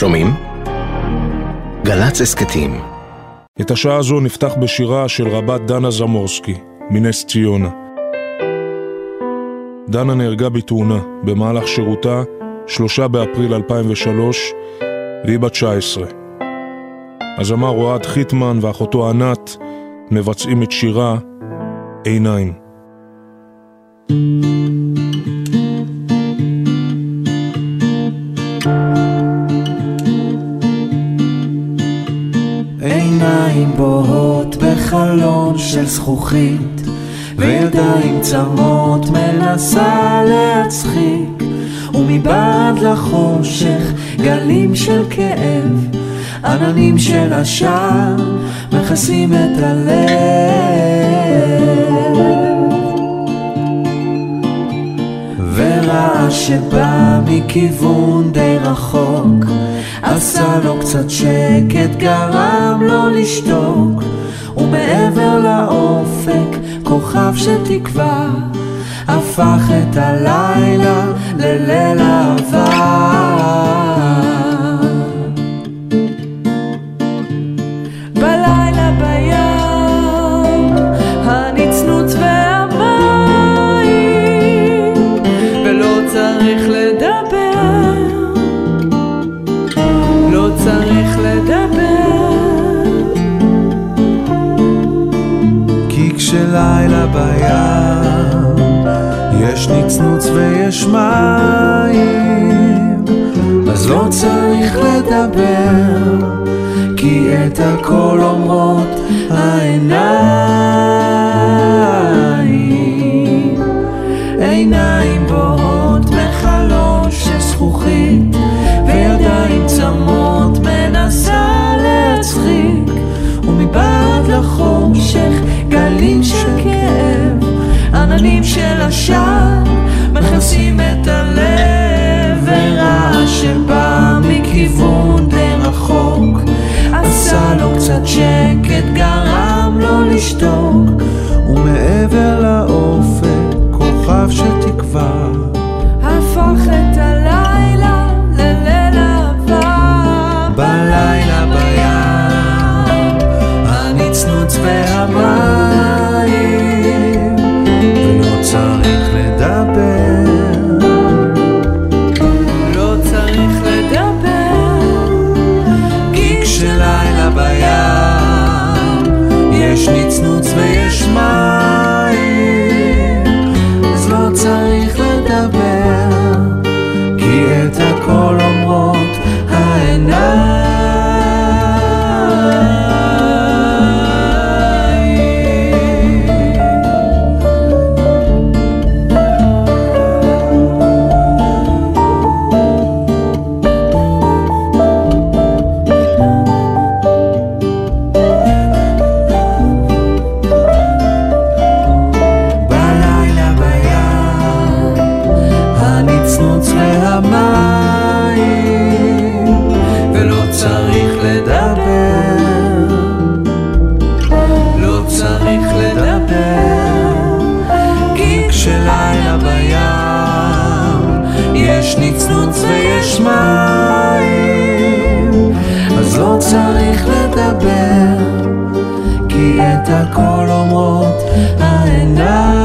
שומעים? גל"צ הסכתים את השעה הזו נפתח בשירה של רבת דנה זמורסקי, מנס ציונה. דנה נהרגה בתאונה במהלך שירותה, שלושה באפריל 2003, והיא בת 19. הזמר אוהד חיטמן ואחותו ענת מבצעים את שירה עיניים. עיניים בוהות בחלון של זכוכית וידיים צמות מנסה להצחיק ומבעד לחושך גלים של כאב עננים של עשן מכסים את הלב ורעש שבא מכיוון די רחוק עשה לו קצת שקט, גרם לו לשתוק ומעבר לאופק כוכב שתקווה הפך את הלילה לליל אהבה כי כשלילה בים. יש נצנוץ ויש מים אז לא צריך לדבר כי את הכל אומרות גלים של כאב עננים של עשן מכסים את הלב ורעש שבא מכיוון די רחוק. עשה לו קצת שקט גרם לו לשתוק ומעבר לאופק כוכב של תקווה הפך את הלילה יש נצנוץ ויש מים אז לא צריך לדבר כי את הכל אומרות העיניים